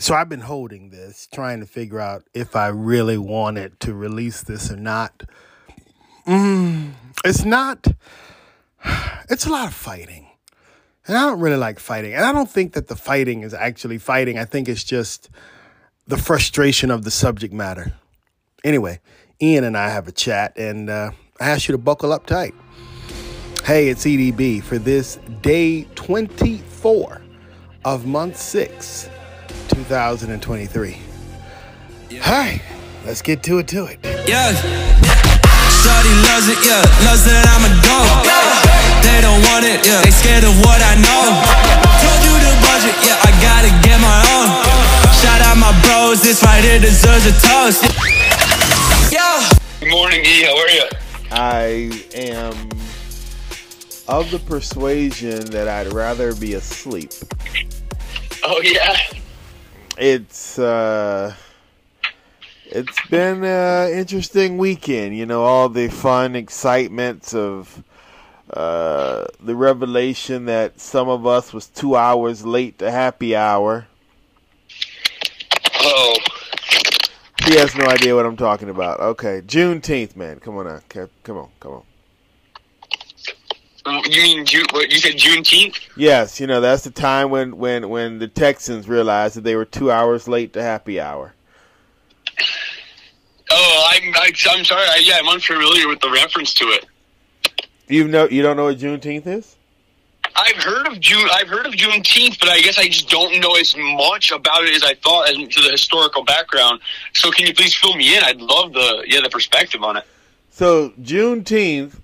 so I've been holding this, trying to figure out if I really wanted to release this or not. Mm, it's not. It's a lot of fighting, and I don't really like fighting. And I don't think that the fighting is actually fighting. I think it's just the frustration of the subject matter. Anyway, Ian and I have a chat, and uh, I ask you to buckle up tight. Hey, it's EDB for this day 24 of month six, 2023. Yeah. Hi, let's get to it to it. Yeah. Shorty loves it, yeah. Loves that I'm a dog. They don't want it, yeah. They scared of what I know. Told you the budget, yeah. I gotta get my own. Shout out my bros, this right here deserves a toast. Yeah. Good morning, E. How are you? I am of the persuasion that I'd rather be asleep. Oh yeah. It's uh it's been an interesting weekend, you know, all the fun excitements of uh, the revelation that some of us was two hours late to happy hour. Oh. He has no idea what I'm talking about. Okay, Juneteenth, man. Come on, now. come on, come on. You mean June? What you said Juneteenth? Yes, you know that's the time when when when the Texans realized that they were two hours late to happy hour. Oh, I'm I, I'm sorry. I, yeah, I'm unfamiliar with the reference to it. You know, you don't know what Juneteenth is? I've heard of June. I've heard of Juneteenth, but I guess I just don't know as much about it as I thought, as to the historical background. So, can you please fill me in? I'd love the yeah the perspective on it. So Juneteenth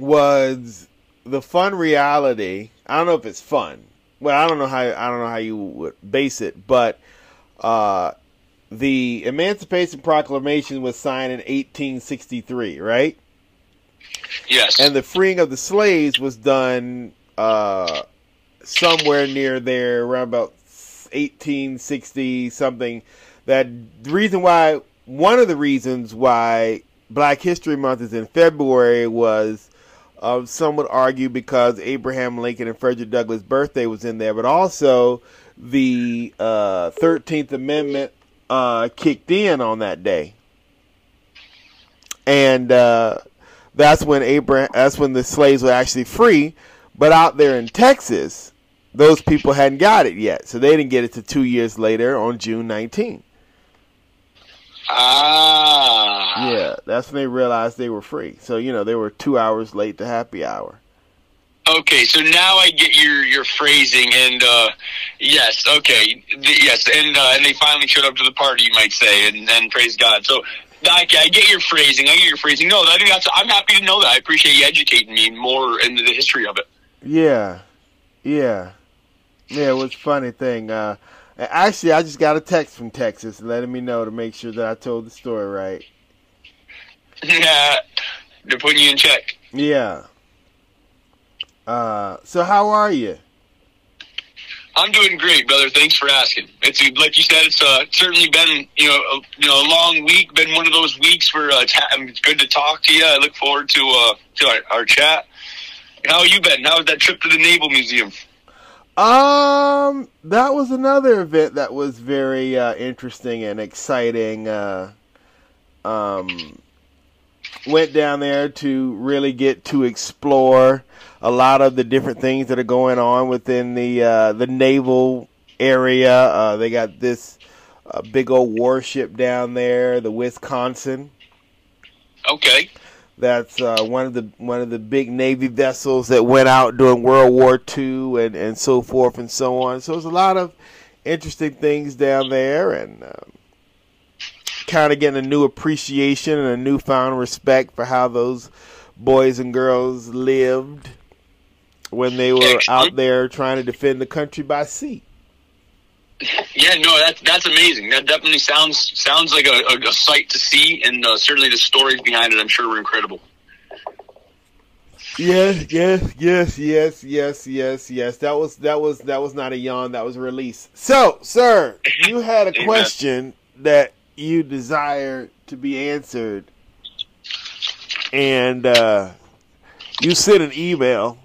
was the fun reality. I don't know if it's fun. Well, I don't know how I don't know how you would base it, but uh, the Emancipation Proclamation was signed in 1863, right? Yes. And the freeing of the slaves was done uh, somewhere near there, around about 1860 something. That the reason why, one of the reasons why Black History Month is in February was uh, some would argue because Abraham Lincoln and Frederick Douglass' birthday was in there, but also the uh, Thirteenth Amendment uh, kicked in on that day, and uh, that's when Abraham. That's when the slaves were actually free. But out there in Texas, those people hadn't got it yet, so they didn't get it to two years later on June 19th. Ah. Yeah, that's when they realized they were free. So you know they were two hours late to happy hour. Okay, so now I get your your phrasing, and uh, yes, okay, the, yes, and uh, and they finally showed up to the party, you might say, and, and praise God. So I, I get your phrasing. I get your phrasing. No, I think that's. I'm happy to know that. I appreciate you educating me more into the history of it. Yeah, yeah, yeah. It was a funny thing. Uh, Actually, I just got a text from Texas letting me know to make sure that I told the story right. Yeah, they're putting you in check. Yeah. Uh, so how are you? I'm doing great, brother. Thanks for asking. It's like you said, it's uh, certainly been you know a, you know a long week. Been one of those weeks where uh, ta- it's good to talk to you. I look forward to uh, to our, our chat. How you been? How was that trip to the Naval Museum? Um, that was another event that was very uh, interesting and exciting. Uh, um, went down there to really get to explore a lot of the different things that are going on within the uh, the naval area. Uh, they got this uh, big old warship down there, the Wisconsin. Okay that's uh, one of the one of the big Navy vessels that went out during World War II and, and so forth and so on. So there's a lot of interesting things down there, and um, kind of getting a new appreciation and a newfound respect for how those boys and girls lived when they were out there trying to defend the country by sea. Yeah, no, that's that's amazing. That definitely sounds sounds like a, a, a sight to see, and uh, certainly the stories behind it, I'm sure, were incredible. Yes, yes, yes, yes, yes, yes, yes. That was that was that was not a yawn. That was a release. So, sir, you had a question that you desire to be answered, and uh, you sent an email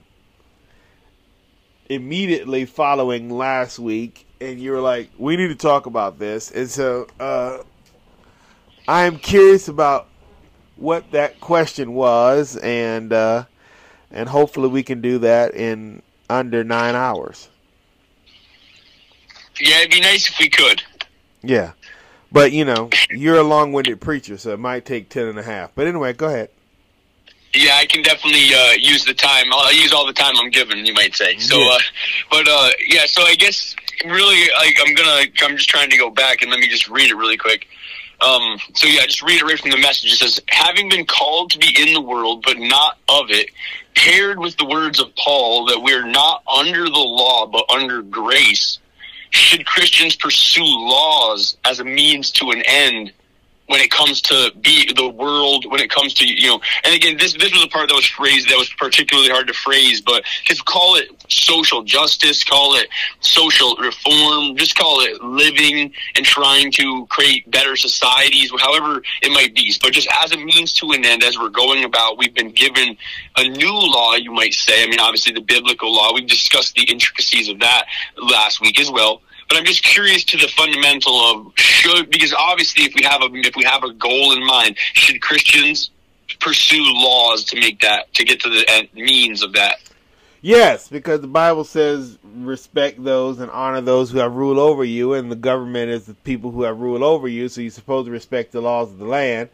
immediately following last week and you were like, "We need to talk about this," and so uh, I'm curious about what that question was, and uh, and hopefully we can do that in under nine hours. Yeah, it'd be nice if we could. Yeah, but you know, you're a long-winded preacher, so it might take ten and a half. But anyway, go ahead. Yeah, I can definitely uh, use the time. I'll use all the time I'm given, you might say. So, Yeah. uh, but uh, yeah, so I guess really, like, I'm gonna, I'm just trying to go back and let me just read it really quick. Um, so yeah, just read it right from the message. It says, "Having been called to be in the world, but not of it." Paired with the words of Paul that we're not under the law, but under grace. Should Christians pursue laws as a means to an end when it comes to be the world, when it comes to you know, and again, this this was a part that was phrased that was particularly hard to phrase, but just call it social justice, call it social reform, just call it living and trying to create better societies, however it might be. But just as a means to an end, as we're going about, we've been given a new law, you might say. I mean, obviously the biblical law. We've discussed the intricacies of that last week as well. But I'm just curious to the fundamental of should because obviously if we have a if we have a goal in mind, should Christians pursue laws to make that to get to the means of that? Yes, because the Bible says respect those and honor those who have rule over you, and the government is the people who have rule over you, so you're supposed to respect the laws of the land.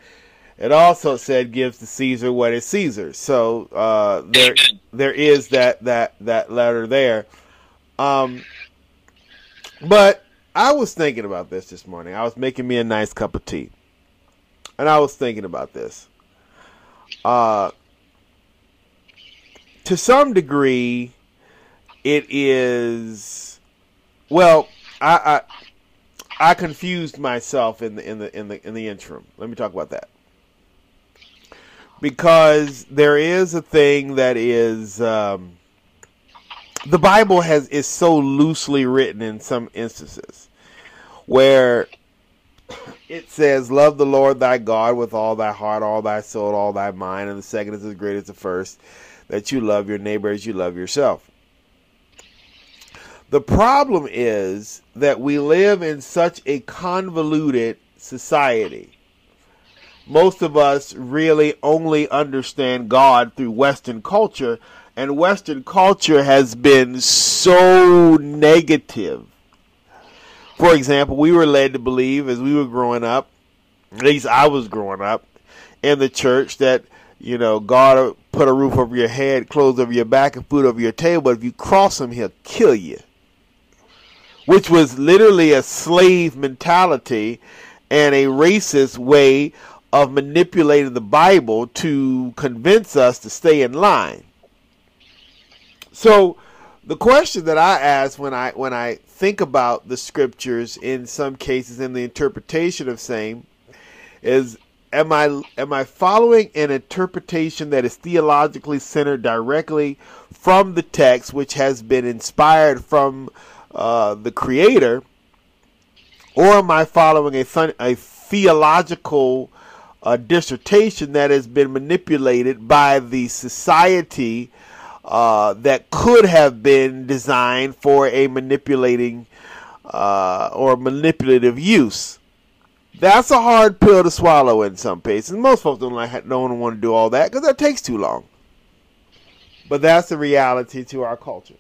It also said gives to Caesar what is Caesar. So uh, there there is that that that letter there. Um, but I was thinking about this this morning. I was making me a nice cup of tea, and I was thinking about this. Uh, to some degree, it is. Well, I, I I confused myself in the in the in the in the interim. Let me talk about that because there is a thing that is. Um, the Bible has is so loosely written in some instances where it says, "Love the Lord thy God with all thy heart, all thy soul, all thy mind," and the second is as great as the first, that you love your neighbor as you love yourself. The problem is that we live in such a convoluted society. Most of us really only understand God through Western culture, and Western culture has been so negative. For example, we were led to believe as we were growing up, at least I was growing up, in the church that, you know, God put a roof over your head, clothes over your back, and food over your table, but if you cross him, he'll kill you. Which was literally a slave mentality and a racist way of manipulating the Bible to convince us to stay in line. So the question that I ask when I when I think about the scriptures in some cases in the interpretation of same is am I am I following an interpretation that is theologically centered directly from the text which has been inspired from uh, the creator? Or am I following a, thun- a theological uh, dissertation that has been manipulated by the society uh, that could have been designed for a manipulating uh, or manipulative use. That's a hard pill to swallow in some cases. Most folks don't like don't want to do all that because that takes too long. But that's the reality to our culture.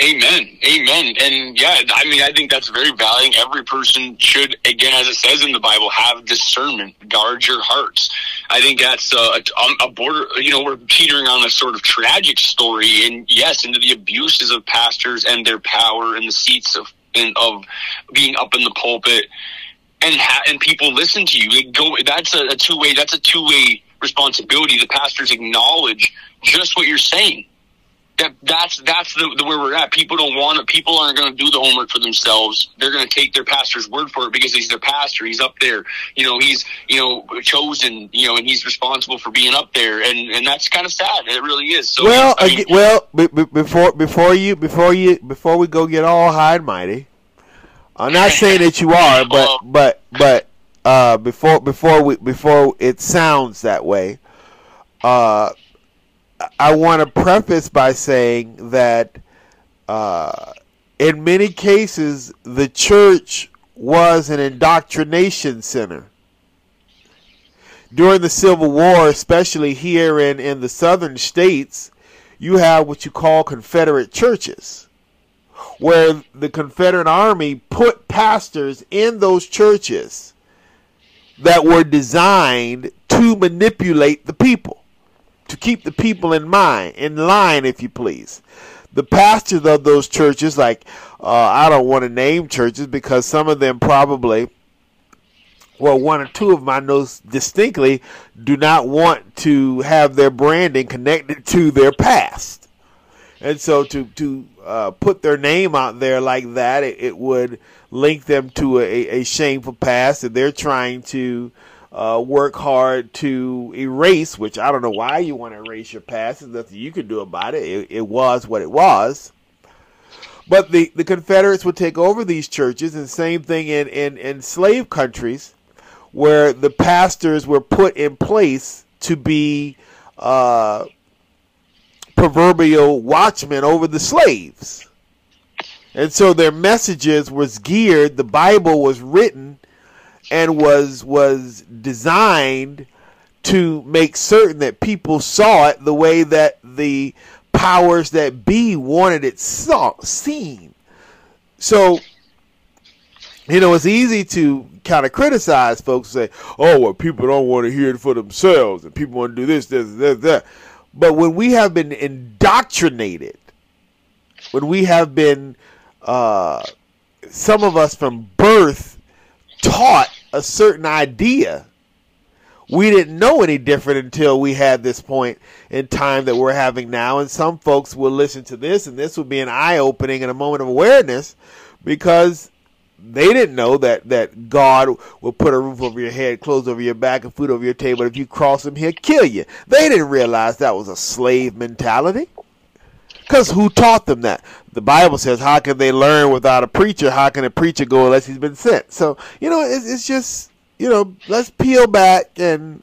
Amen. Amen. And yeah, I mean, I think that's very valid. Every person should, again, as it says in the Bible, have discernment. Guard your hearts. I think that's a, um, a border, you know, we're teetering on a sort of tragic story. And yes, into the abuses of pastors and their power and the seats of, in, of being up in the pulpit. And ha- and people listen to you. It go. That's a, a two way. That's a two way responsibility. The pastors acknowledge just what you're saying that that's that's the, the where we're at. People don't want it. People aren't going to do the homework for themselves. They're going to take their pastor's word for it because he's their pastor. He's up there. You know, he's you know chosen. You know, and he's responsible for being up there. And and that's kind of sad. It really is. So well, I mean, again, well, b- b- before before you before you before we go get all high and mighty, I'm not saying that you are, but but but uh, before before we before it sounds that way, uh, I want to preface by saying that uh, in many cases, the church was an indoctrination center. During the Civil War, especially here in, in the southern states, you have what you call Confederate churches, where the Confederate Army put pastors in those churches that were designed to manipulate the people, to keep the people in mind, in line, if you please. The pastors of those churches, like uh, I don't want to name churches because some of them probably, well, one or two of them I know distinctly do not want to have their branding connected to their past, and so to to uh, put their name out there like that, it, it would link them to a, a shameful past that they're trying to uh, work hard to erase, which I don't know why you want to erase your past. There's nothing you can do about it. It, it was what it was. But the, the Confederates would take over these churches, and same thing in, in, in slave countries, where the pastors were put in place to be uh, proverbial watchmen over the slaves. And so their messages was geared, the Bible was written and was was designed to make certain that people saw it the way that the powers that be wanted it saw seen. So you know, it's easy to kind of criticize folks and say, "Oh, well, people don't want to hear it for themselves, and people want to do this, this, this, that." But when we have been indoctrinated, when we have been, uh, some of us from birth taught a certain idea. We didn't know any different until we had this point in time that we're having now. And some folks will listen to this, and this will be an eye opening and a moment of awareness because they didn't know that, that God will put a roof over your head, clothes over your back, and food over your table. If you cross him, he'll kill you. They didn't realize that was a slave mentality. Because who taught them that? The Bible says, how can they learn without a preacher? How can a preacher go unless he's been sent? So, you know, it's, it's just, you know, let's peel back and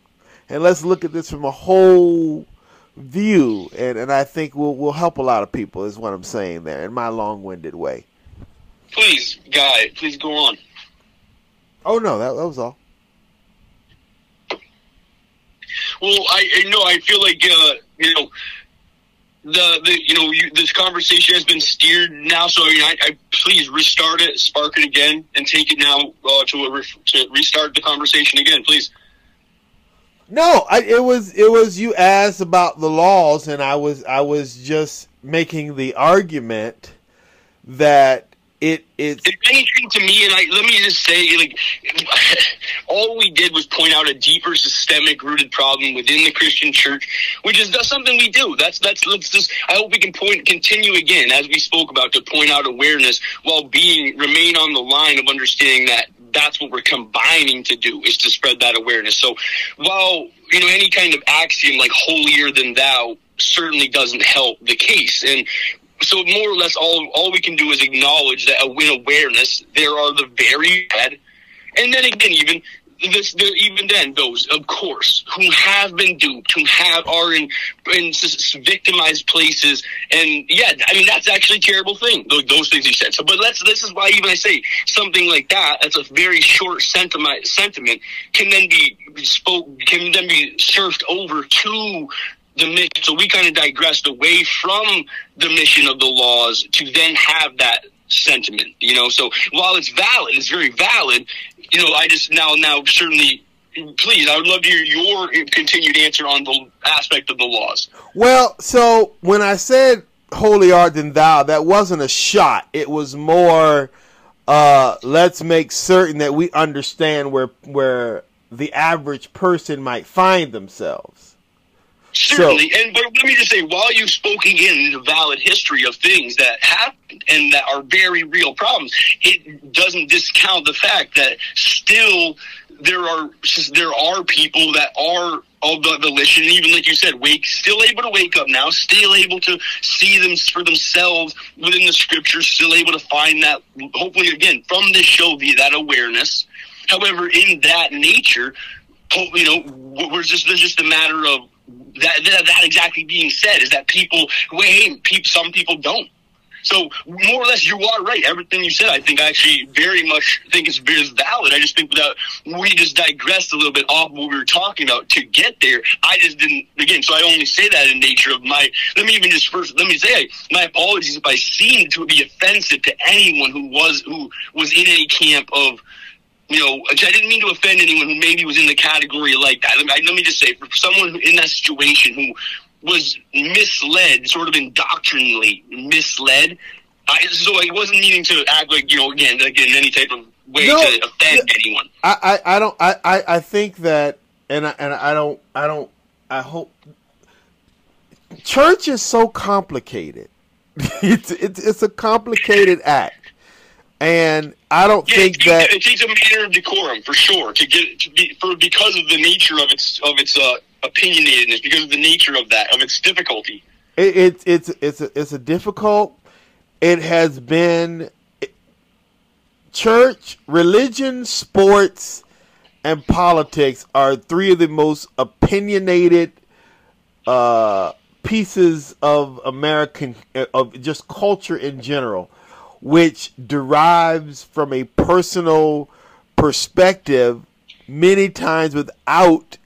and let's look at this from a whole view. And, and I think we'll, we'll help a lot of people, is what I'm saying there, in my long winded way. Please, Guy, please go on. Oh, no, that, that was all. Well, I, I know, I feel like, uh, you know, the, the you know you, this conversation has been steered now, so I, mean, I, I please restart it, spark it again, and take it now uh, to, a, to restart the conversation again, please. No, I, it was it was you asked about the laws, and I was I was just making the argument that it it's if anything to me and i let me just say like all we did was point out a deeper systemic rooted problem within the christian church which is that's something we do. That's that's let's just i hope we can point continue again as we spoke about to point out awareness while being remain on the line of understanding that that's what we're combining to do is to spread that awareness. So while you know any kind of axiom like holier than thou certainly doesn't help the case. And so more or less all all we can do is acknowledge that in awareness there are the very bad and then again even this there, even then those of course who have been duped who have are in in victimized places and yeah i mean that's actually a terrible thing those, those things you said so but let's this is why even i say something like that that's a very short sentiment sentiment can then be spoke can then be surfed over to the mission. So we kind of digressed away from the mission of the laws to then have that sentiment, you know. So while it's valid, it's very valid. You know, I just now now certainly. Please, I would love to hear your continued answer on the aspect of the laws. Well, so when I said "Holy art than thou," that wasn't a shot. It was more, uh, let's make certain that we understand where where the average person might find themselves. Certainly, so, and but let me just say, while you've spoken in the valid history of things that happened and that are very real problems, it doesn't discount the fact that still there are there are people that are of the volition, even like you said, wake still able to wake up now, still able to see them for themselves within the scriptures, still able to find that. Hopefully, again from this show, that awareness. However, in that nature, you know, we're just there's just a matter of that, that, that exactly being said is that people wait, people, some people don't. So more or less, you are right. Everything you said, I think, I actually very much think is very valid. I just think that we just digressed a little bit off what we were talking about to get there. I just didn't again. So I only say that in nature of my. Let me even just first. Let me say my apologies if I seemed to be offensive to anyone who was who was in any camp of you know, I didn't mean to offend anyone who maybe was in the category like that. Let me, let me just say, for someone in that situation who was misled, sort of indoctrinally misled, I, so I wasn't meaning to act like, you know, again, like in any type of way No, to offend yeah. anyone. I, I, I don't I, I, I think that and I, and I don't I don't I hope church is so complicated. it's, it's it's a complicated act. And I don't Yeah, think it, that it takes a manner of decorum for sure to get to be for because of the nature of its of its uh, opinionatedness, because of the nature of that of its difficulty. it, it's it's it's a, it's a difficult. It has been church, religion, sports, and politics are three of the most opinionated uh, pieces of American of just culture in general, which derives from a personal perspective, many times without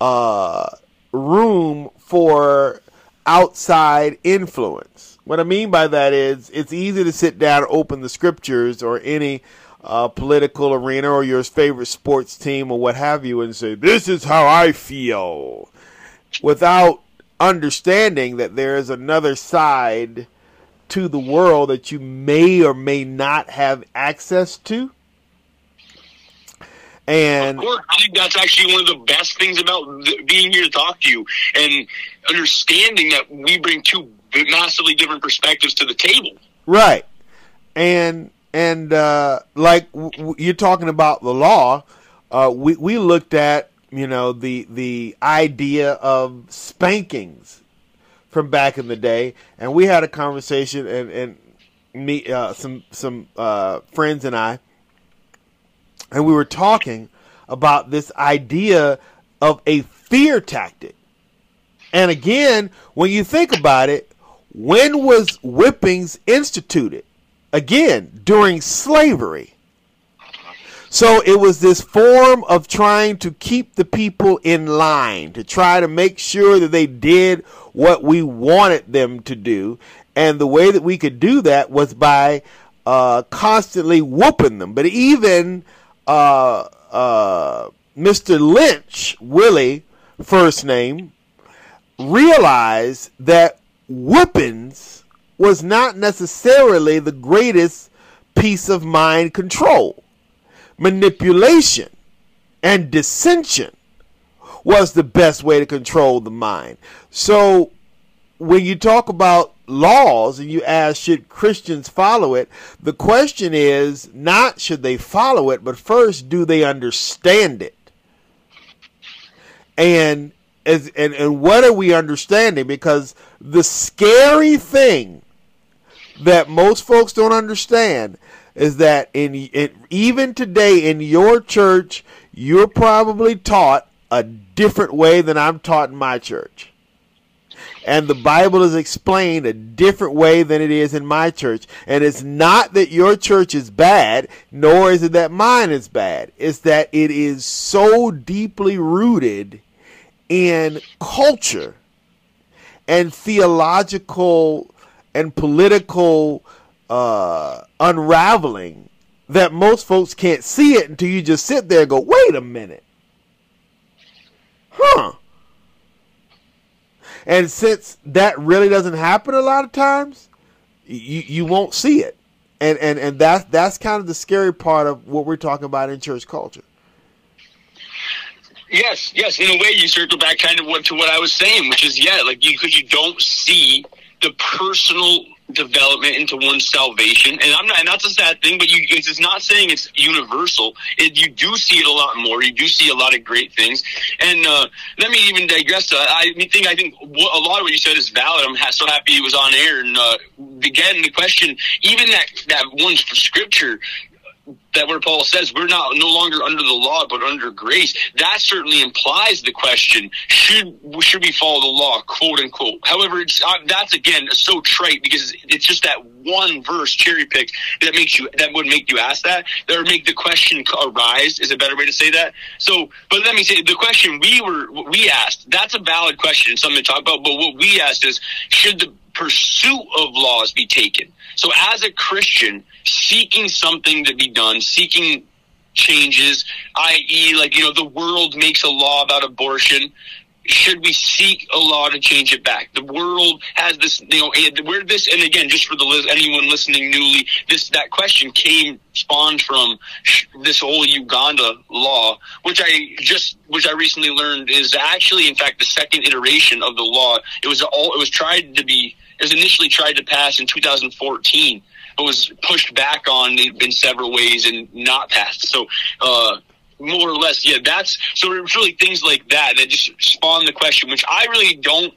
uh, room for outside influence. What I mean by that is it's easy to sit down open the scriptures or any uh, political arena or your favorite sports team or what have you and say, This is how I feel, without understanding that there is another side to the world that you may or may not have access to. And Of course, I think that's actually one of the best things about th- being here to talk to you and understanding that we bring two massively different perspectives to the table. Right. And and uh, like w- w- you're talking about the law, uh, we we looked at you know the the idea of spankings from back in the day, and we had a conversation, and and me uh, some some uh, friends and I, and we were talking about this idea of a fear tactic. And again, when you think about it, when was whippings instituted? Again, during slavery. So it was this form of trying to keep the people in line, to try to make sure that they did what we wanted them to do. And the way that we could do that was by uh, constantly whooping them. But even uh, uh, Mr. Lynch, Willie, first name, realized that whippings was not necessarily the greatest piece of mind control. Manipulation and dissension was the best way to control the mind. So when you talk about laws and you ask should Christians follow it, the question is not should they follow it, but first do they understand it? And as and, and what are we understanding? Because the scary thing that most folks don't understand is that in, even today in your church, you're probably taught a different way than I'm taught in my church. And the Bible is explained a different way than it is in my church. And it's not that your church is bad, nor is it that mine is bad. It's that it is so deeply rooted in culture and theological and political uh, unraveling that most folks can't see it until you just sit there and go, wait a minute. Huh. And since that really doesn't happen a lot of times, you, you won't see it. And, and, and that's, that's kind of the scary part of what we're talking about in church culture. Yes, yes. In a way, you circle back kind of what to what I was saying, which is yeah, like you because you don't see the personal development into one's salvation, and I'm not. And that's a sad thing, but you it's, not saying it's universal. It, you do see it a lot more. You do see a lot of great things, and uh, let me even digress. Uh, I think I think what, a lot of what you said is valid. I'm so happy it was on air, and uh, again, the question, even that that one scripture that where Paul says we're not no longer under the law but under grace, that certainly implies the question: should should we follow the law, quote unquote? However, it's uh, that's again so trite because it's just that one verse cherry picked that makes you that would make you ask that that would make the question arise. Is a better way to say that. So, but let me say the question we were we asked that's a valid question, something to talk about. But what we asked is should the pursuit of laws be taken? So, as a Christian, seeking something to be done, seeking changes, i.e., like, you know, the world makes a law about abortion. Should we seek a law to change it back? The world has this, you know, where this, and again, just for the anyone listening newly, this that question came spawned from this whole Uganda law, which I just, which I recently learned is actually, in fact, the second iteration of the law. It was all, it was tried to be, it was initially tried to pass in 2014 but was pushed back on in several ways and not passed. So, uh, more or less, yeah, that's so it's really things like that that just spawn the question, which I really don't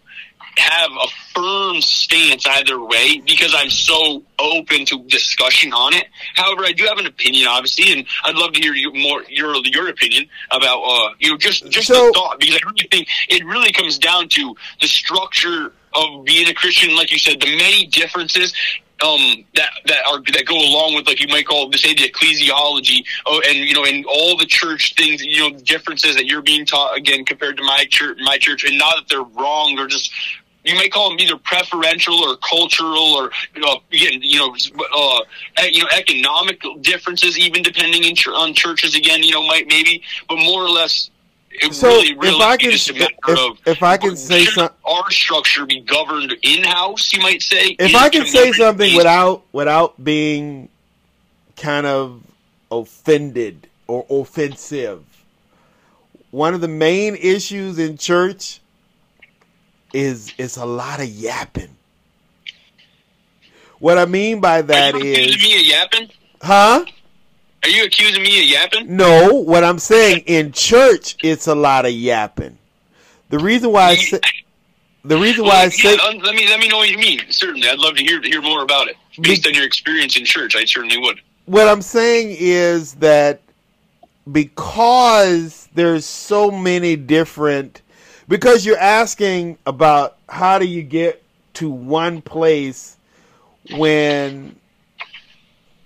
have a firm stance either way because I'm so open to discussion on it. However, I do have an opinion, obviously, and I'd love to hear you more your your opinion about uh you know just just So- the thought because I really think it really comes down to the structure of being a Christian, like you said, the many differences um, that that are that go along with like you might call say the ecclesiology oh, and you know and all the church things you know differences that you're being taught again compared to my church my church and not that they're wrong they're just you may call them either preferential or cultural or you know again you know uh, you know economic differences even depending in, ch- on churches again you know might maybe but more or less it So, really if I can- a if- if I can say should some- our structure be governed in house you might say if I can say something without without being kind of offended or offensive, one of the main issues in church is is a lot of yapping. What I mean by that is, me of yapping? huh? Are you accusing me of yapping? No, what I'm saying in church, it's a lot of yapping. The reason why I say, the reason why I Well, say, yeah, let me let me know what you mean. Certainly, I'd love to hear hear more about it. Based on your experience in church, I certainly would. what I'm saying is that because there's so many different because you're asking about how do you get to one place when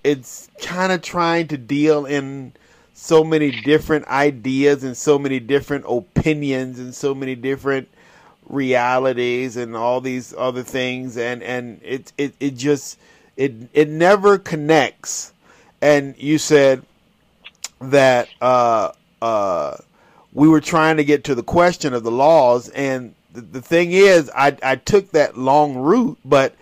it's kind of trying to deal in so many different ideas and so many different opinions and so many different realities and all these other things and and it it, it just it it never connects. And you said that uh uh we were trying to get to the question of the laws and the, the thing is I I took that long route but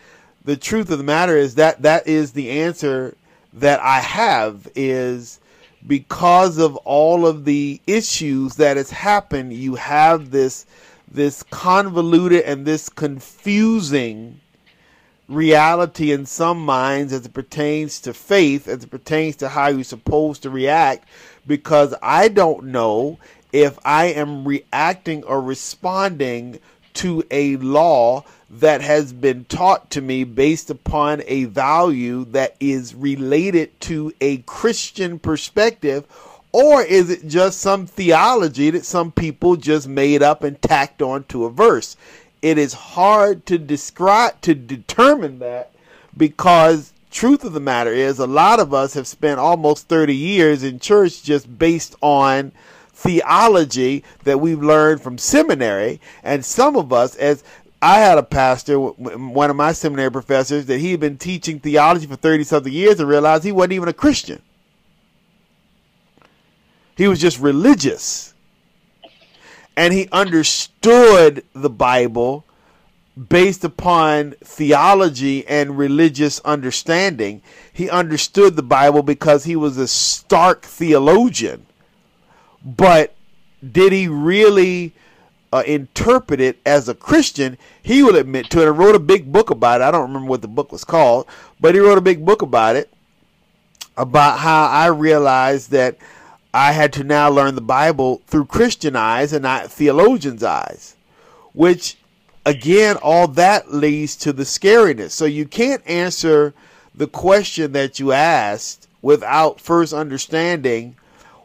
the truth of the matter is that that is the answer that I have is because of all of the issues that has happened you have this this convoluted and this confusing reality in some minds as it pertains to faith, as it pertains to how you're supposed to react, because I don't know if I am reacting or responding to a law that has been taught to me based upon a value that is related to a Christian perspective. Or is it just some theology that some people just made up and tacked onto a verse? it is hard to describe to determine that because truth of the matter is a lot of us have spent almost 30 years in church just based on theology that we've learned from seminary and some of us as I had a pastor, one of my seminary professors, that he had been teaching theology for 30 something years and realized he wasn't even a Christian. He was just religious and he understood the Bible based upon theology and religious understanding. He understood the Bible because he was a stark theologian. But did he really uh, interpret it as a Christian? He will admit to it. and wrote a big book about it. I don't remember what the book was called, but he wrote a big book about it about how I realized that I had to now learn the Bible through Christian eyes and not theologians' eyes, which again, all that leads to the scariness. So you can't answer the question that you asked without first understanding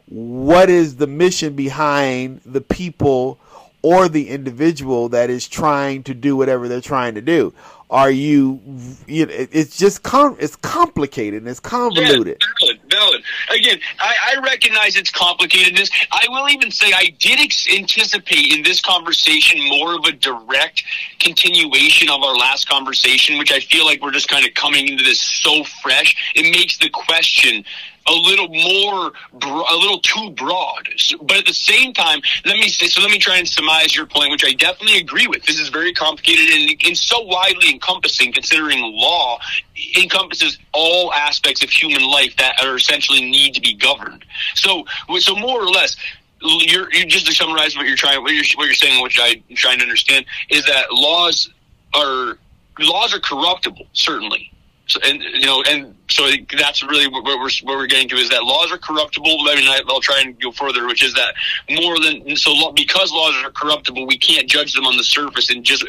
what is the mission behind the people or the individual that is trying to do whatever they're trying to do. Are you? you know, it's just com- it's complicated and it's convoluted. Yeah, valid, valid. Again, I, I recognize its complicatedness. I will even say I did ex- anticipate in this conversation more of a direct continuation of our last conversation, which I feel like we're just kind of coming into this so fresh. It makes the question a little more, a little too broad. But at the same time, let me say, so let me try and surmise your point, which I definitely agree with. This is very complicated and, and so widely encompassing, considering law encompasses all aspects of human life that are essentially need to be governed. So, so more or less, you're, you just to summarize what you're trying, what you're, what you're saying, which I'm trying to understand, is that laws are laws are corruptible, certainly. So, and you know, and so that's really what we're what we're getting to is that laws are corruptible. I mean, I, will try and go further, which is that more than so because laws are corruptible, we can't judge them on the surface and just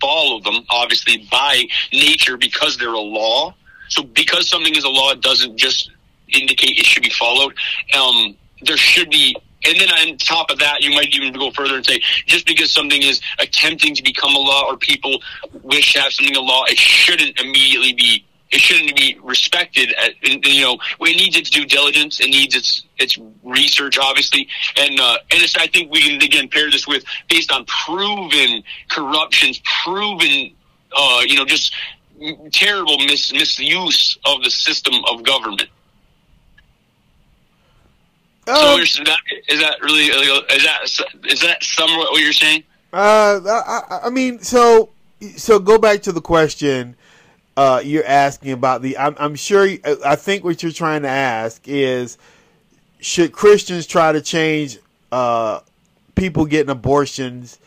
follow them. Obviously, by nature, because they're a law. So because something is a law, it doesn't just indicate it should be followed. Um, there should be and then on top of that, you might even go further and say, just because something is attempting to become a law or people wish to have something a law, it shouldn't immediately be it shouldn't be respected. At, you know, it needs its due diligence. It needs its its research, obviously, and uh, and I think we can again pair this with based on proven corruptions, proven, uh, you know, just terrible mis- misuse of the system of government. Um, so is that, is that really is that is that somewhat what you're saying? Uh, I, I mean, so so go back to the question uh, you're asking about the. I'm, I'm sure. I think what you're trying to ask is, should Christians try to change uh, people getting abortions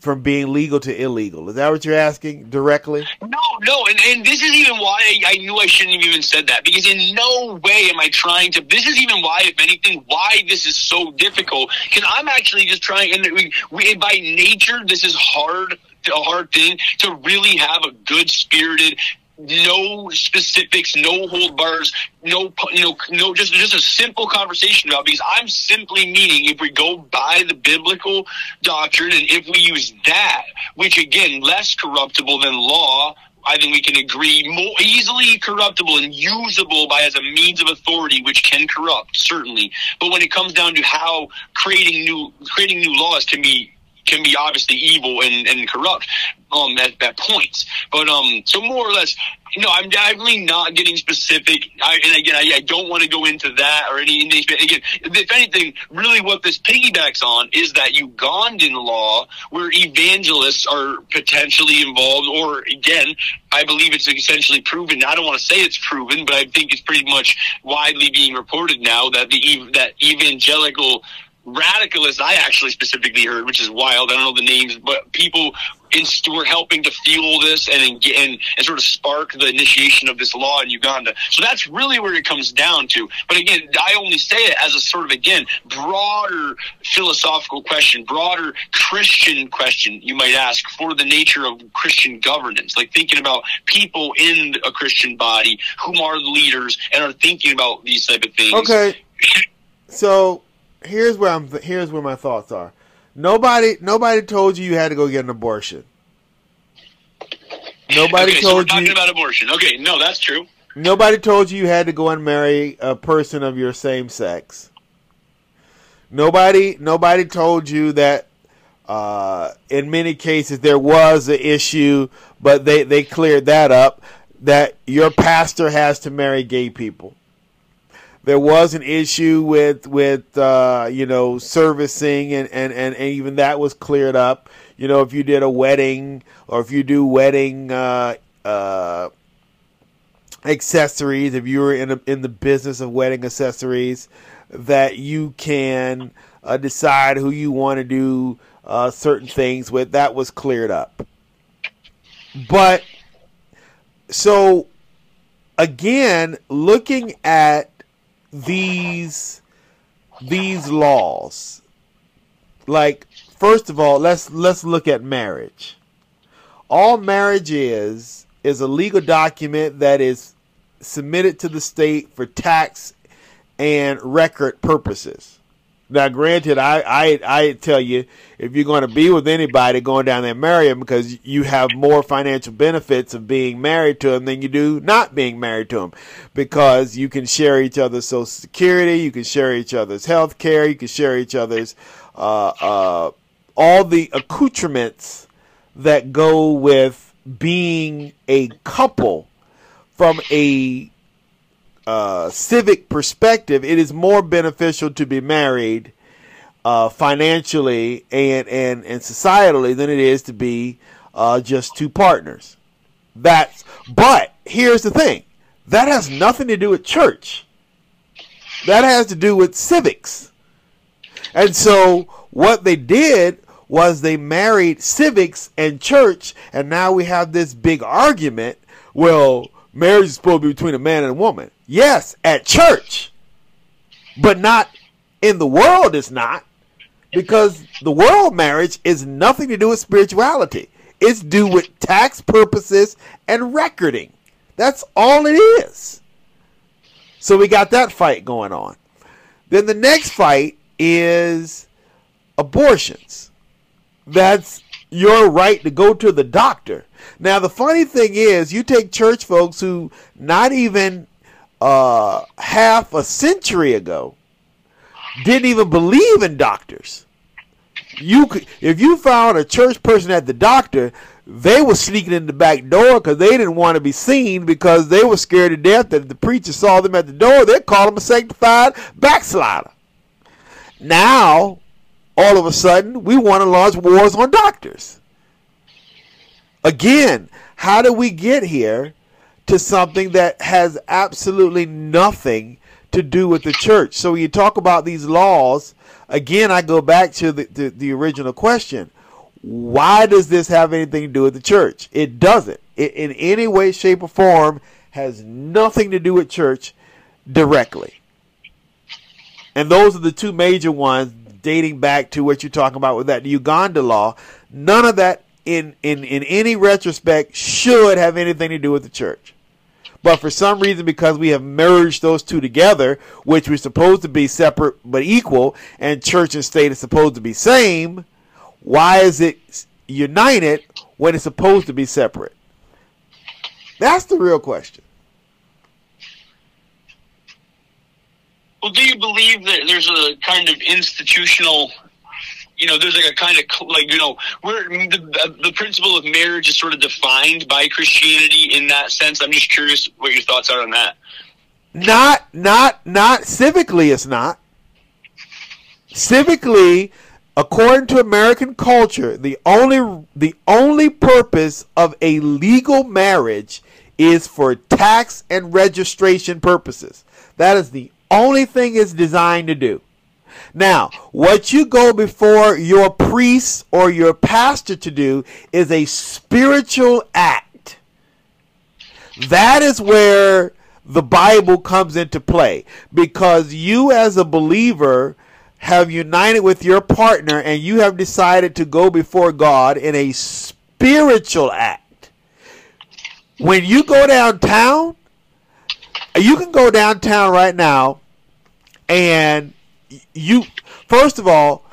from being legal to illegal? Is that what you're asking directly? No, no, and, and this is even why I, knew I shouldn't have even said that because in no way am I trying to. This is even why, if anything, why this is so difficult. Because I'm actually just trying, and we, we by nature, this is hard a hard thing to really have a good spirited no specifics, no hold bars, no, no, no, just just a simple conversation about because I'm simply meaning if we go by the biblical doctrine and if we use that, which again less corruptible than law, I think we can agree more easily corruptible and usable by as a means of authority, which can corrupt certainly. But when it comes down to how creating new creating new laws can be can be obviously evil and, and corrupt um, at, at points. But um, so more or less, you know, I'm definitely not getting specific. I, and again, I, I don't want to go into that or any. Again, if anything, really, what this piggybacks on is that Ugandan law, where evangelists are potentially involved, or again, I believe it's essentially proven. I don't want to say it's proven, but I think it's pretty much widely being reported now that the that evangelical radicalists I actually specifically heard, which is wild. I don't know the names, but people in, were helping to fuel this and, and and sort of spark the initiation of this law in Uganda. So that's really where it comes down to. But again, I only say it as a sort of again broader philosophical question, broader Christian question you might ask for the nature of Christian governance, like thinking about people in a Christian body whom are leaders and are thinking about these type of things. Okay, so here's where I'm. Here's where my thoughts are. Nobody, nobody told you you had to go get an abortion. Nobody okay, told so we're talking you about abortion. Okay, no, that's true. Nobody told you you had to go and marry a person of your same sex. Nobody, nobody told you that. Uh, in many cases, there was an issue, but they they cleared that up. That your pastor has to marry gay people there was an issue with with uh, you know servicing and, and, and, and, even that was cleared up. You know, if you did a wedding or if you do wedding uh, uh, accessories, if you were in a, in the business of wedding accessories, that you can uh, decide who you want to do uh, certain things with. That was cleared up, but so again, looking at these these laws like first of all let's let's look at marriage all marriage is is a legal document that is submitted to the state for tax and record purposes. Now, granted, I, I I tell you, if you're going to be with anybody, going down there and marry them because you have more financial benefits of being married to them than you do not being married to them, because you can share each other's social security, you can share each other's health care, you can share each other's uh, uh, all the accoutrements that go with being a couple from a uh, civic perspective, it is more beneficial to be married uh, financially and, and, and societally than it is to be uh, just two partners. That's but here's the thing that has nothing to do with church. That has to do with civics. And so what they did was they married civics and church, and now we have this big argument. Well, marriage is supposed to be between a man and a woman. Yes, at church, but not in the world. It's not because the world marriage is nothing to do with spirituality. It's due with tax purposes and recording. That's all it is. So we got that fight going on. Then the next fight is abortions. That's your right to go to the doctor. Now, the funny thing is, you take church folks who not even uh, half a century ago didn't even believe in doctors. You could, if you found a church person at the doctor, they were sneaking in the back door because they didn't want to be seen because they were scared to death that if the preacher saw them at the door, they'd call them a sanctified backslider. Now, all of a sudden, we want to launch wars on doctors. Again, how do we get here to something that has absolutely nothing to do with the church? So when you talk about these laws, again, I go back to the, the, the original question. Why does this have anything to do with the church? It doesn't. It, in any way, shape, or form, has nothing to do with church directly. And those are the two major ones dating back to what you're talking about with that Uganda law. None of that in, in, in any retrospect should have anything to do with the church. But for some reason, because we have merged those two together, which were supposed to be separate but equal, and church and state is supposed to be same, why is it united when it's supposed to be separate? That's the real question. Well, do you believe that there's a kind of institutional, you know, there's like a kind of like you know, where the the principle of marriage is sort of defined by Christianity in that sense? I'm just curious what your thoughts are on that. Not, not, not civically. It's not civically. According to American culture, the only the only purpose of a legal marriage is for tax and registration purposes. That is the only thing it's designed to do. Now, what you go before your priest or your pastor to do is a spiritual act. That is where the Bible comes into play because you, as a believer, have united with your partner and you have decided to go before God in a spiritual act. When you go downtown, you can go downtown right now and you first of all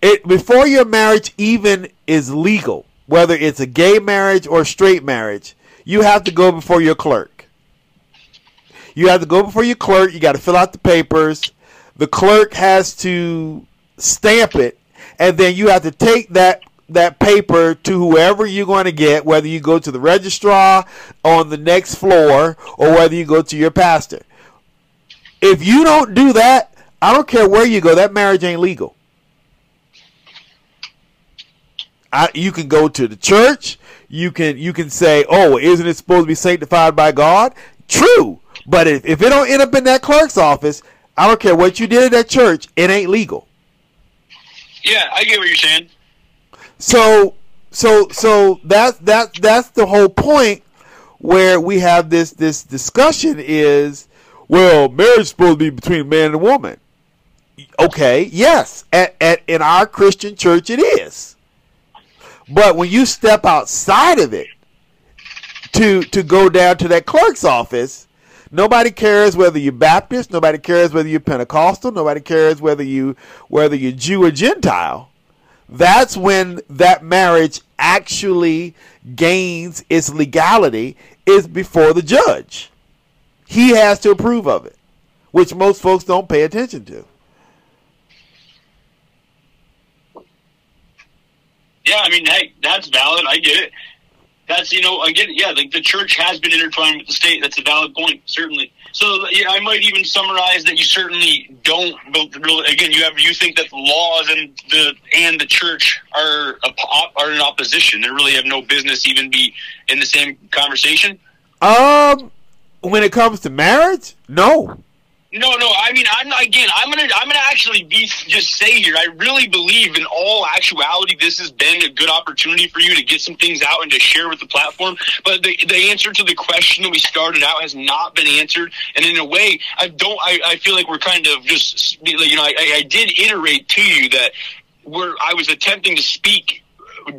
it before your marriage even is legal whether it's a gay marriage or straight marriage you have to go before your clerk. You have to go before your clerk. You got to fill out the papers. The clerk has to stamp it and then you have to take that that paper to whoever you're going to get whether you go to the registrar on the next floor or whether you go to your pastor. If you don't do that, I don't care where you go, that marriage ain't legal. I, you can go to the church. You can you can say, "Oh, isn't it supposed to be sanctified by God?" True, but if, if it don't end up in that clerk's office, I don't care what you did at that church. It ain't legal. Yeah, I get what you're saying. So so so that's that that's the whole point where we have this this discussion is well, marriage is supposed to be between a man and a woman. Okay, yes, at, at in our Christian church it is. But when you step outside of it to to go down to that clerk's office, Nobody cares whether you're Baptist. Nobody cares whether you're Pentecostal. Nobody cares whether you whether you're Jew or Gentile. That's when that marriage actually gains its legality is before the judge. He has to approve of it, which most folks don't pay attention to. Yeah, I mean, hey, that's valid. I get it. That's you know, again. Yeah, like the church has been intertwined with the state. That's a valid point, certainly. So yeah, I might even summarize that you certainly don't. Again, you have you think that the laws and the and the church are are in opposition. They really have no business even be in the same conversation. Um, when it comes to marriage, no. No, no. I mean, I'm again. I'm gonna. I'm gonna actually be just say here. I really believe, in all actuality, this has been a good opportunity for you to get some things out and to share with the platform. But the the answer to the question that we started out has not been answered. And in a way, I don't. I, I feel like we're kind of just. You know, I, I did iterate to you that where I was attempting to speak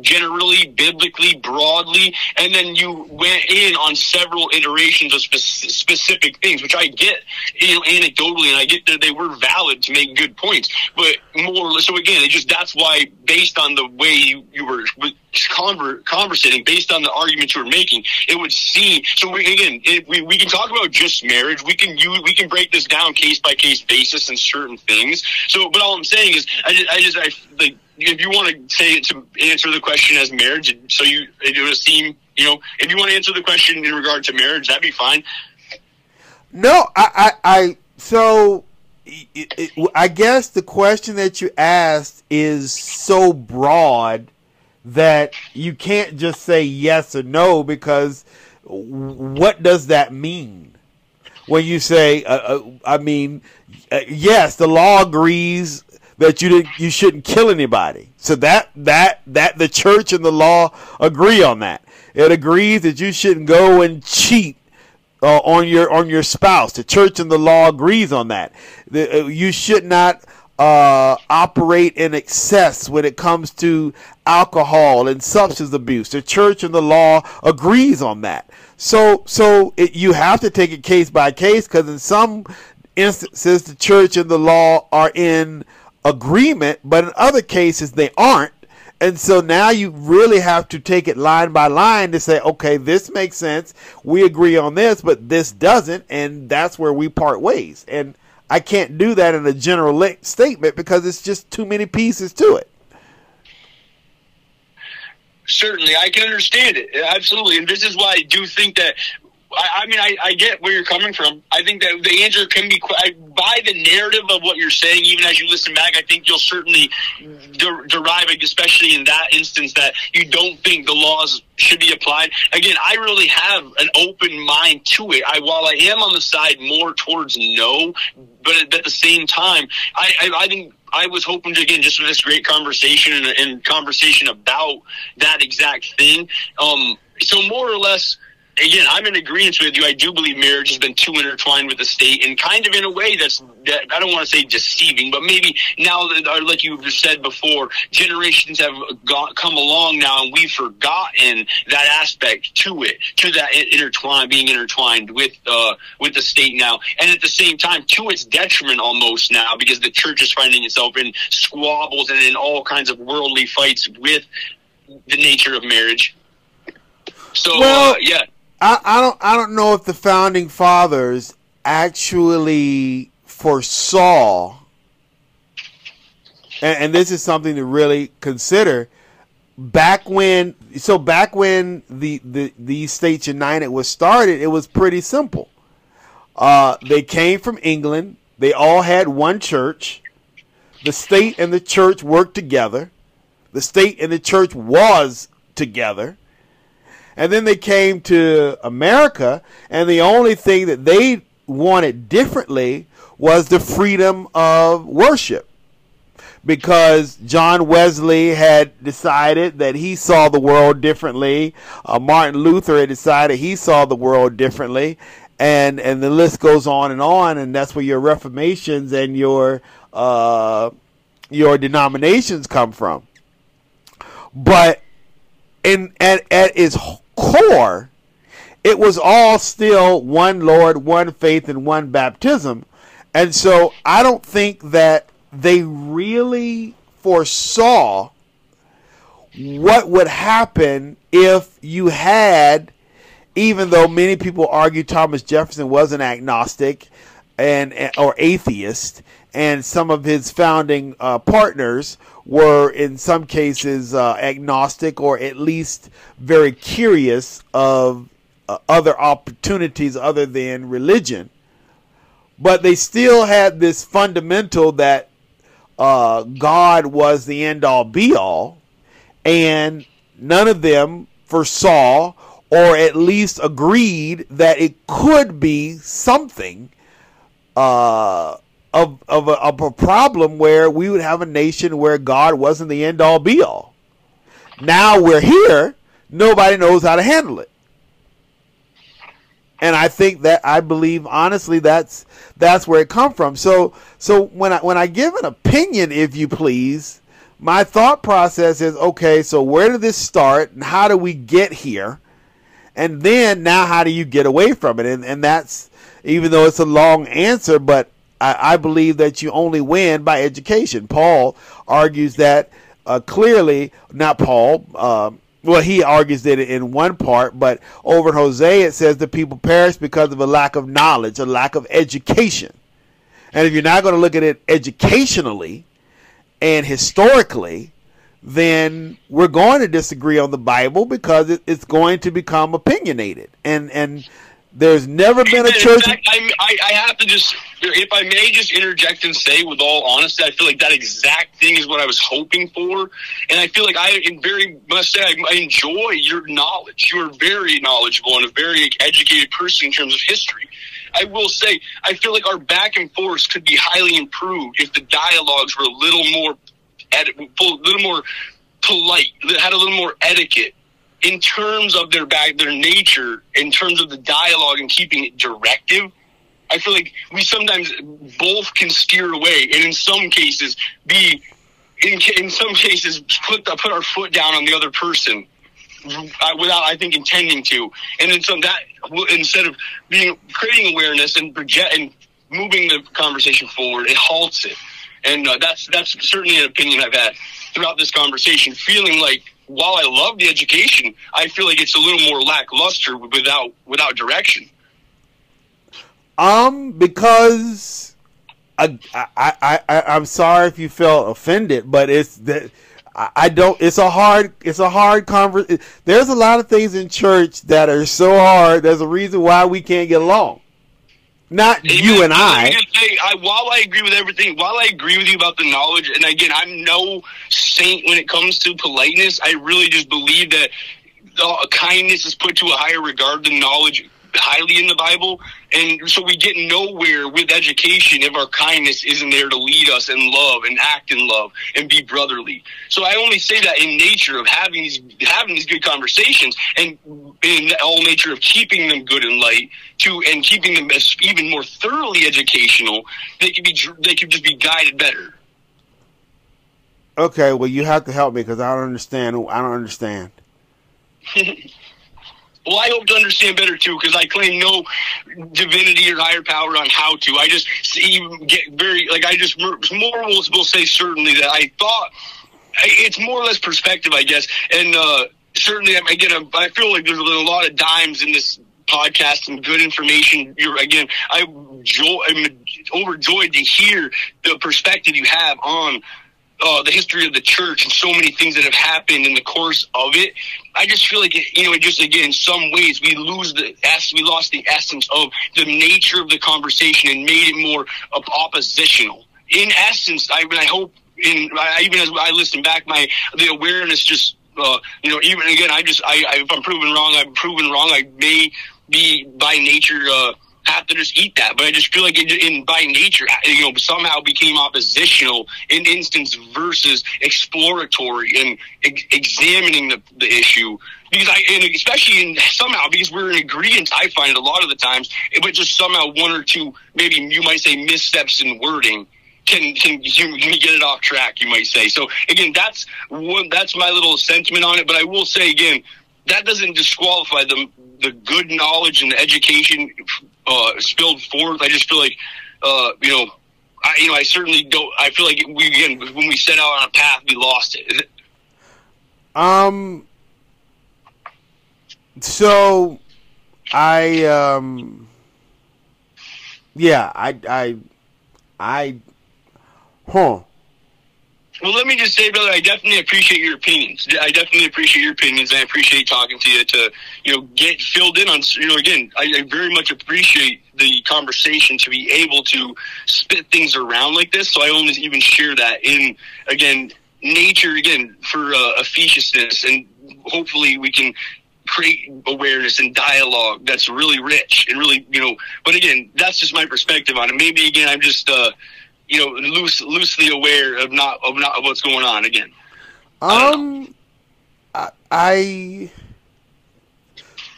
generally, biblically, broadly, and then you went in on several iterations of spe- specific things, which I get, you know, anecdotally, and I get that they were valid to make good points, but more. So again, it just that's why, based on the way you, you were conver- conversating, based on the arguments you were making, it would seem. So we, again, it, we we can talk about just marriage. We can you we can break this down case by case basis in certain things. So, but all I'm saying is, I just I just I if you want to say to answer the question as marriage, so you it would seem you know if you want to answer the question in regard to marriage, that'd be fine. No, I, I, I so I guess the question that you asked is so broad that you can't just say yes or no because what does that mean? When you say, uh, uh, I mean, uh, yes, the law agrees that you didn't you shouldn't kill anybody. So that that that the church and the law agree on that. It agrees that you shouldn't go and cheat uh, on your on your spouse. The church and the law agrees on that. The, uh, you should not uh, operate in excess when it comes to alcohol and substance abuse. The church and the law agrees on that. So so it, you have to take it case by case because in some instances the church and the law are in agreement, but in other cases they aren't. And so now you really have to take it line by line to say, okay, this makes sense. We agree on this, but this doesn't. And that's where we part ways. And I can't do that in a general statement because it's just too many pieces to it. Certainly, I can understand it. Absolutely. And this is why I do think that I, I mean, I, I, get where you're coming from. I think that the answer can be by the narrative of what you're saying. Even as you listen back, I think you'll certainly de- derive, it especially in that instance, that you don't think the laws should be applied. Again, I really have an open mind to it. I, while I am on the side more towards no, but at, at the same time, I, I, I think I was hoping to again just for this great conversation and, and conversation about that exact thing. Um, so more or less again, I'm in agreement with you. I do believe marriage has been too intertwined with the state, and kind of in a way that's that I don't want to say deceiving, but maybe now that, uh, like you said before, generations have got, come along now, and we've forgotten that aspect to it, to that intertwine, being intertwined with uh, with the state now, and at the same time, to its detriment almost now, because the church is finding itself in squabbles and in all kinds of worldly fights with the nature of marriage. So well, uh, yeah. I, I don't I don't know if the founding fathers actually foresaw and, and this is something to really consider. Back when so back when the, the these states united was started it was pretty simple. Uh, they came from england. They all had one church. The state and the church worked together. The state and the church was together and then they came to America, and the only thing that they wanted differently was the freedom of worship. Because John Wesley had decided that he saw the world differently. Uh, Martin Luther had decided he saw the world differently. And, and the list goes on and on. And that's where your reformations and your, uh, your denominations come from. But in, at, at its core, it was all still one Lord, one faith, and one baptism. And so I don't think that they really foresaw what would happen if you had, even though many people argue Thomas Jefferson was an agnostic and or atheist, and some of his founding uh, partners were in some cases uh, agnostic or at least very curious of uh, other opportunities other than religion. But they still had this fundamental that uh, God was the end all be all, and none of them foresaw or at least agreed that it could be something uh, of of a, of a problem where we would have a nation where God wasn't the end all be all. Now we're here, nobody knows how to handle it. And I think that I believe honestly that's that's where it come from. So so when I when I give an opinion, if you please, my thought process is okay. So where did this start, and how do we get here? And then now, how do you get away from it? And and that's even though it's a long answer, but I, I believe that you only win by education. Paul argues that uh, clearly, not Paul. Uh, well, he argues that in one part, but over in Hosea it says the people perish because of a lack of knowledge, a lack of education. And if you're not going to look at it educationally and historically, then we're going to disagree on the Bible because it, it's going to become opinionated. And and there's never been a church. Fact, I, I have to just, if I may just interject and say, with all honesty, I feel like that exact thing is what I was hoping for. And I feel like I very must say, I, I enjoy your knowledge. You're very knowledgeable and a very educated person in terms of history. I will say, I feel like our back and forth could be highly improved if the dialogues were a little more, a little more polite, that had a little more etiquette in terms of their back, their nature, in terms of the dialogue and keeping it directive, I feel like we sometimes both can steer away, and in some cases, be in in some cases put the, put our foot down on the other person uh, without I think intending to, and then some that instead of being creating awareness and project and moving the conversation forward, it halts it, and uh, that's that's certainly an opinion I've had throughout this conversation, feeling like while I love the education, I feel like it's a little more lackluster without without direction. Um, because I I I I'm sorry if you felt offended, but it's that. I don't. It's a hard. It's a hard conversation. There's a lot of things in church that are so hard. There's a reason why we can't get along. Not you and I. Say, I. While I agree with everything, while I agree with you about the knowledge, and again, I'm no saint when it comes to politeness. I really just believe that kindness is put to a higher regard than knowledge highly in the Bible. And so we get nowhere with education if our kindness isn't there to lead us in love and act in love and be brotherly. So I only say that in nature of having these having these good conversations and in all nature of keeping them good and light to and keeping them as even more thoroughly educational, they could be they could just be guided better. Okay, well you have to help me because I don't understand. I don't understand. Well, I hope to understand better too, because I claim no divinity or higher power on how to. I just see, get very like I just more will, say certainly that I thought it's more or less perspective, I guess, and uh, certainly I get a. I feel like there's a lot of dimes in this podcast and good information. You're again, I joy, I'm overjoyed to hear the perspective you have on uh, the history of the church and so many things that have happened in the course of it. I just feel like it, you know, it just again, in some ways, we lose the we lost the essence of the nature of the conversation and made it more oppositional. In essence, I, I hope, in I, even as I listen back, my the awareness just. Uh, you know, even again, I just, I, I, if I'm proven wrong, I'm proven wrong. I may be by nature, uh, have to just eat that. But I just feel like it, in by nature, you know, somehow became oppositional in instance versus exploratory and ex- examining the, the issue. Because I, and especially in somehow because we're in agreement, I find a lot of the times, but just somehow one or two, maybe you might say missteps in wording can can you, get it off track, you might say. So again, that's one that's my little sentiment on it. But I will say again, that doesn't disqualify the the good knowledge and education uh, spilled forth. I just feel like, uh, you know, I you know I certainly don't. I feel like we again when we set out on a path, we lost it. Um. So, I um. Yeah, I I I. Huh. Well, let me just say, brother, I definitely appreciate your opinions. I definitely appreciate your opinions, and I appreciate talking to you to, you know, get filled in on. You know, again, I, I very much appreciate the conversation to be able to spit things around like this. So I only even share that in again nature again for uh, officiousness, and hopefully we can create awareness and dialogue that's really rich and really you know. But again, that's just my perspective on it. Maybe again, I'm just. uh you know, loose, loosely aware of not of not of what's going on again. Um, I, I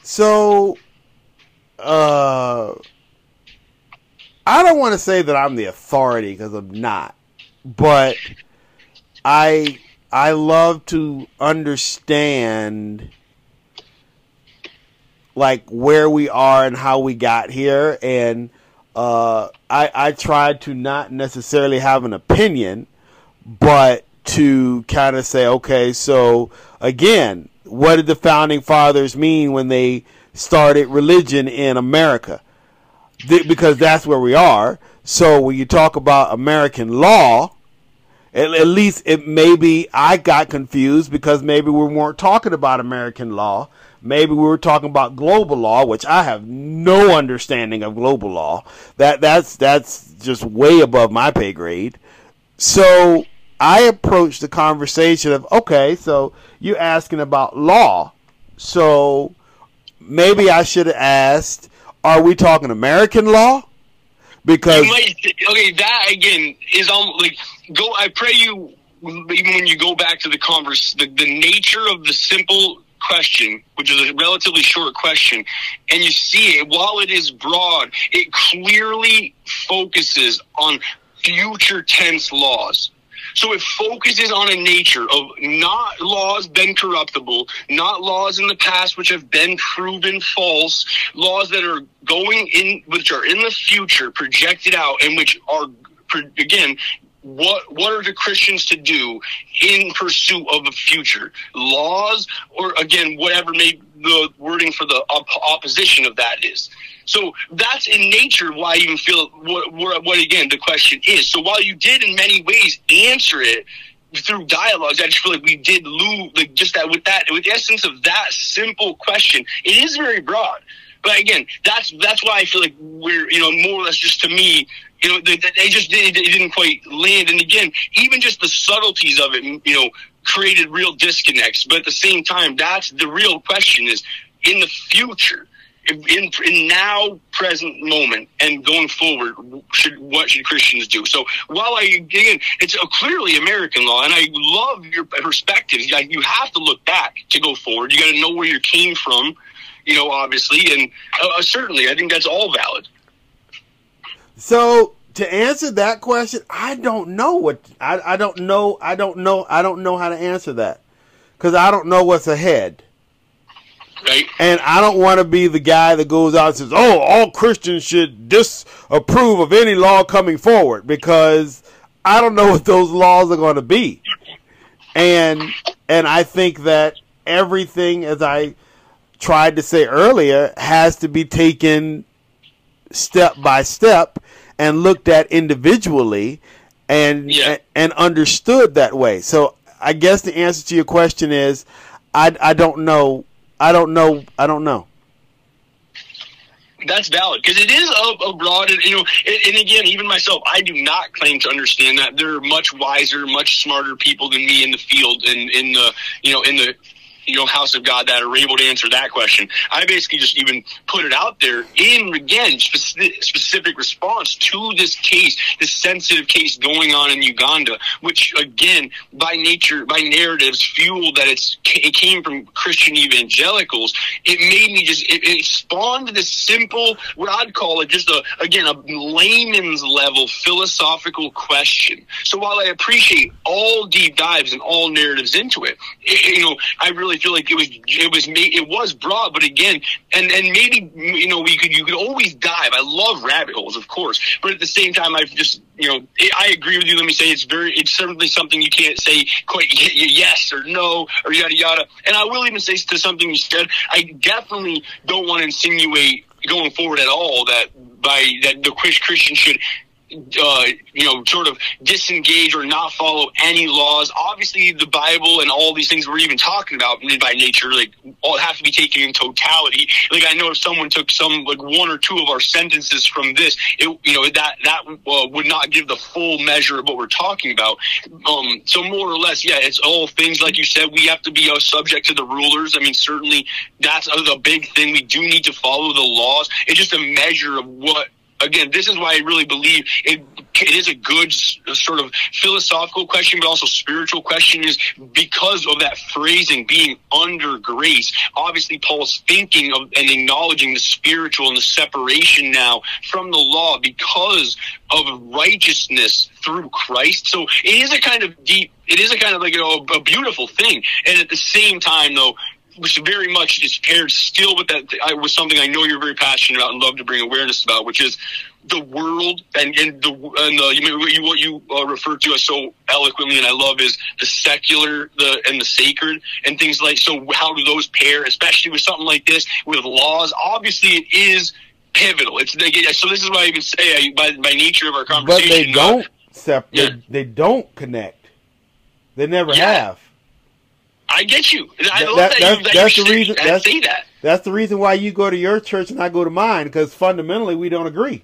so uh, I don't want to say that I'm the authority because I'm not, but I I love to understand like where we are and how we got here and uh, I, I try to not necessarily have an opinion, but to kind of say, okay, so again, what did the founding fathers mean when they started religion in America? Th- because that's where we are. So when you talk about American law, at, at least it maybe I got confused because maybe we weren't talking about American law Maybe we were talking about global law, which I have no understanding of global law. That that's that's just way above my pay grade. So I approached the conversation of okay, so you're asking about law. So maybe I should have asked, are we talking American law? Because might, okay, that again is on like go. I pray you even when you go back to the converse, the, the nature of the simple question, which is a relatively short question, and you see it, while it is broad, it clearly focuses on future tense laws. So it focuses on a nature of not laws been corruptible, not laws in the past which have been proven false, laws that are going in, which are in the future, projected out, and which are again what what are the Christians to do in pursuit of a future laws or again whatever may the wording for the op- opposition of that is. So that's in nature why I even feel what, what, what again the question is. So while you did in many ways answer it through dialogues, I just feel like we did lose like just that with that with the essence of that simple question. It is very broad. But again, that's that's why I feel like we're you know more or less just to me you know, they, they just did, they didn't quite land. And again, even just the subtleties of it, you know, created real disconnects. But at the same time, that's the real question is in the future, in, in now present moment and going forward, should what should Christians do? So while I again, it's clearly American law, and I love your perspective. You have to look back to go forward. You got to know where you came from, you know, obviously, and uh, certainly, I think that's all valid. So to answer that question, I don't know what I, I don't know. I don't know. I don't know how to answer that because I don't know what's ahead. Right. And I don't want to be the guy that goes out and says, "Oh, all Christians should disapprove of any law coming forward," because I don't know what those laws are going to be. And and I think that everything, as I tried to say earlier, has to be taken step by step and looked at individually and yeah. and understood that way. So I guess the answer to your question is I, I don't know. I don't know. I don't know. That's valid because it is a, a broad, and, you know, and, and, again, even myself, I do not claim to understand that. There are much wiser, much smarter people than me in the field and in the, you know, in the you know, house of God that are able to answer that question. I basically just even put it out there in, again, specific, specific response to this case, this sensitive case going on in Uganda, which, again, by nature, by narratives, fuel that it's, it came from Christian evangelicals. It made me just, it, it spawned this simple, what I'd call it just a, again, a layman's level philosophical question. So while I appreciate all deep dives and all narratives into it, it you know, I really necessarily feel like it was it was made it was broad, but again, and and maybe you know we could you could always dive. I love rabbit holes, of course, but at the same time, I've just you know I agree with you. Let me say it's very it's certainly something you can't say quite yes or no or yada yada. And I will even say to something you said, I definitely don't want to insinuate going forward at all that by that the Christian should uh, you know, sort of disengage or not follow any laws. Obviously, the Bible and all these things we're even talking about by nature, like all have to be taken in totality. Like I know if someone took some like one or two of our sentences from this, it you know that that uh, would not give the full measure of what we're talking about. Um, so more or less, yeah, it's all things like you said. We have to be uh, subject to the rulers. I mean, certainly that's a, a big thing. We do need to follow the laws. It's just a measure of what again, this is why I really believe it, it is a good sort of philosophical question, but also spiritual question is because of that phrasing being under grace. Obviously, Paul's thinking of and acknowledging the spiritual and the separation now from the law because of righteousness through Christ. So it is a kind of deep, it is a kind of like you know, a beautiful thing. And at the same time, though, which very much is paired still with that I, was something I know you're very passionate about and love to bring awareness about, which is the world and, and the and the, you, what you uh, refer to as so eloquently and I love is the secular the and the sacred and things like so how do those pair especially with something like this with laws obviously it is pivotal it's they, so this is why I even say I, by by nature of our conversation but they don't uh, separate yeah. they, they, don't connect they never yeah. have I get you. I that, love that, that, you, that that's the reason. That's, say that. That's the reason why you go to your church and I go to mine because fundamentally we don't agree.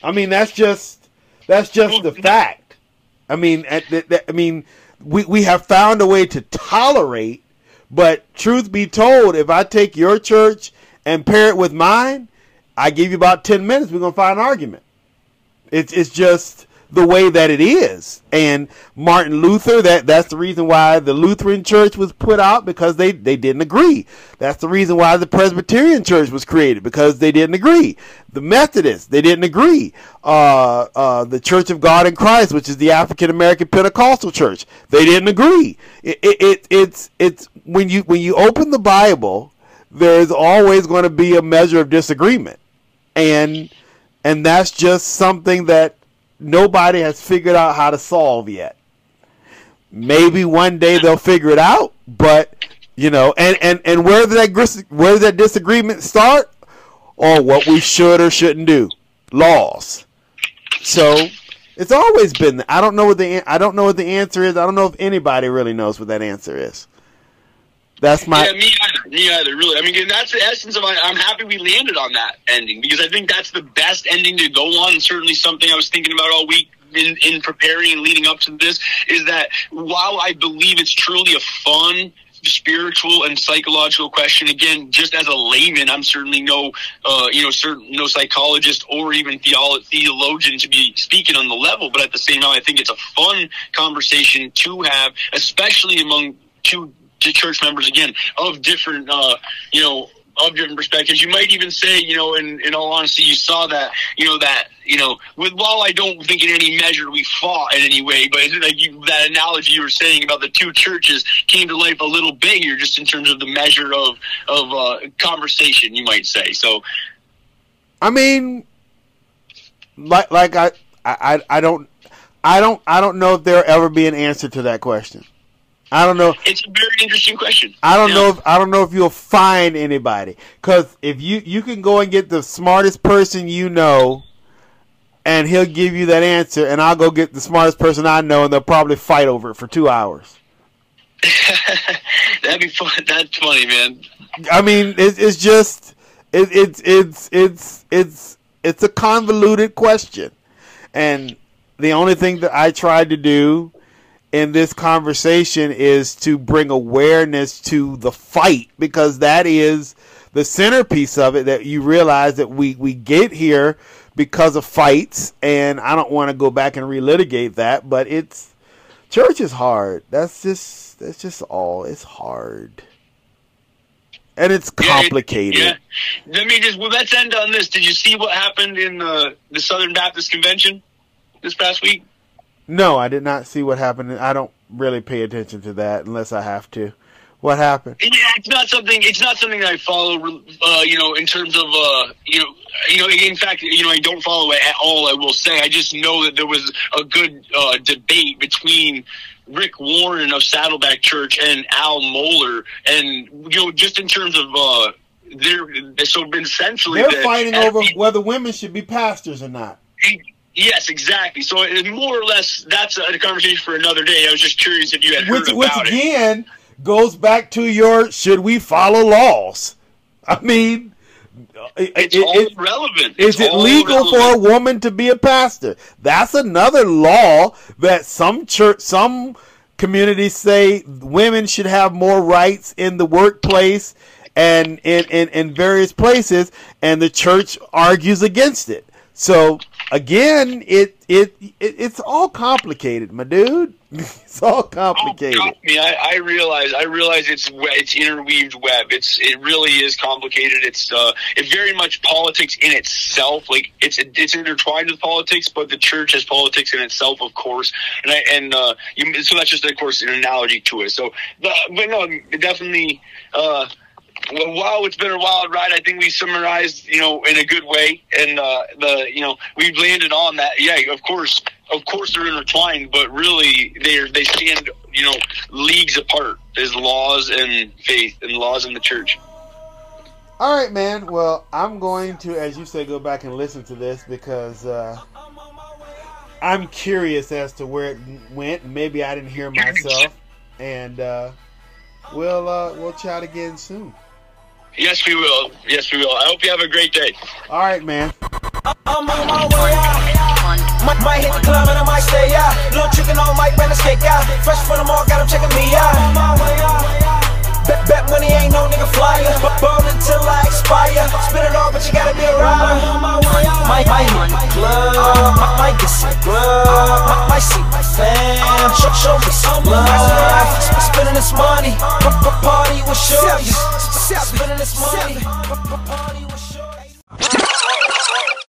I mean, that's just that's just the mm-hmm. fact. I mean, I mean, we we have found a way to tolerate, but truth be told, if I take your church and pair it with mine, I give you about ten minutes. We're gonna find an argument. It's it's just the way that it is. And Martin Luther, that that's the reason why the Lutheran Church was put out because they they didn't agree. That's the reason why the Presbyterian Church was created because they didn't agree. The Methodists, they didn't agree. Uh, uh, the Church of God in Christ, which is the African American Pentecostal Church, they didn't agree. It, it, it, it's it's when you when you open the Bible, there's always going to be a measure of disagreement, and and that's just something that nobody has figured out how to solve yet. Maybe one day they'll figure it out, but you know, and and and where did that where did that disagreement start? Or what we should or shouldn't do, laws. So it's always been. I don't know what the I don't know what the answer is. I don't know if anybody really knows what that answer is. That's my. Yeah, me either. Me either. Really. I mean, that's the essence of. I'm happy we landed on that ending because I think that's the best ending to go on. And certainly something I was thinking about all week in, in preparing and leading up to this is that while I believe it's truly a fun spiritual and psychological question again just as a layman i'm certainly no uh, you know certain no psychologist or even theolo- theologian to be speaking on the level but at the same time i think it's a fun conversation to have especially among two church members again of different, uh, you know, of different perspectives. You might even say, you know, in, in all honesty, you saw that, you know, that, you know, with while I don't think in any measure we fought in any way, but like you, that analogy you were saying about the two churches came to life a little bigger just in terms of the measure of of uh, conversation, you might say. So, I mean, like like I I I don't I don't I don't know if there'll ever be an answer to that question. I don't know. It's a very interesting question. I don't yeah. know. If, I don't know if you'll find anybody because if you you can go and get the smartest person you know, and he'll give you that answer, and I'll go get the smartest person I know, and they'll probably fight over it for two hours. That'd be fun. That's funny, man. I mean, it, it's just it, it's it's it's it's it's a convoluted question, and the only thing that I tried to do in this conversation is to bring awareness to the fight because that is the centerpiece of it that you realize that we, we get here because of fights and I don't want to go back and relitigate that, but it's church is hard. That's just that's just all. It's hard. And it's complicated. Yeah, yeah. Let me just well let's end on this. Did you see what happened in the the Southern Baptist Convention this past week? No, I did not see what happened. I don't really pay attention to that unless I have to. What happened? Yeah, it's not something. It's not something that I follow. Uh, you know, in terms of uh, you know, you know. In fact, you know, I don't follow it at all. I will say. I just know that there was a good uh, debate between Rick Warren of Saddleback Church and Al Mohler, and you know, just in terms of uh, they're so essentially They're fighting over whether women should be pastors or not. Yes, exactly. So it, more or less, that's a conversation for another day. I was just curious if you had heard Which, which about it. again goes back to your should we follow laws? I mean, It's it- all it- relevant. Is It's it all legal for a woman to be a pastor? That's another law that some church, some communities say women should have more rights in the workplace and in, in, in various places, and the church argues against it. So again, it, it, it it's all complicated, my dude. It's all Oh, complicated. trust me, I, I realize. I realize it's it's interweaved web. It's it really is complicated. It's uh, it's very much politics in itself. Like it's it's intertwined with politics, but the church has politics in itself, of course. And I and uh, you, so that's just of course an analogy to it. So, but, no, definitely. Uh, wow, it's been a wild ride. I think we summarized, you know, in a good way, and uh, the, you know, we've landed on that. Yeah, of course, of course, they're intertwined, but really, they they stand, you know, leagues apart. There's laws and faith, and laws in the church. All right, man. Well, I'm going to, as you say, go back and listen to this because uh, I'm curious as to where it went. Maybe I didn't hear myself, and uh, we'll uh, we'll chat again soon. Yes, we will. Yes, we will. I hope you have a great day. All right, man. I'm on my way out. Might, might hit the club and I might stay out. Little chicken on mic, when it's cake out. Fresh from the mall, got 'em checking me out. I'm On my way out. Bet, bet money ain't no nigga flyer. But ball until I expire. Spit it all, but you gotta be a rider. I'm on my way out. Might, might hit the club. Might, might get some grub. Might, might see my fam. Show, show me some love. Sp- Spending this money. P- p- Party with shorties. Spending this money.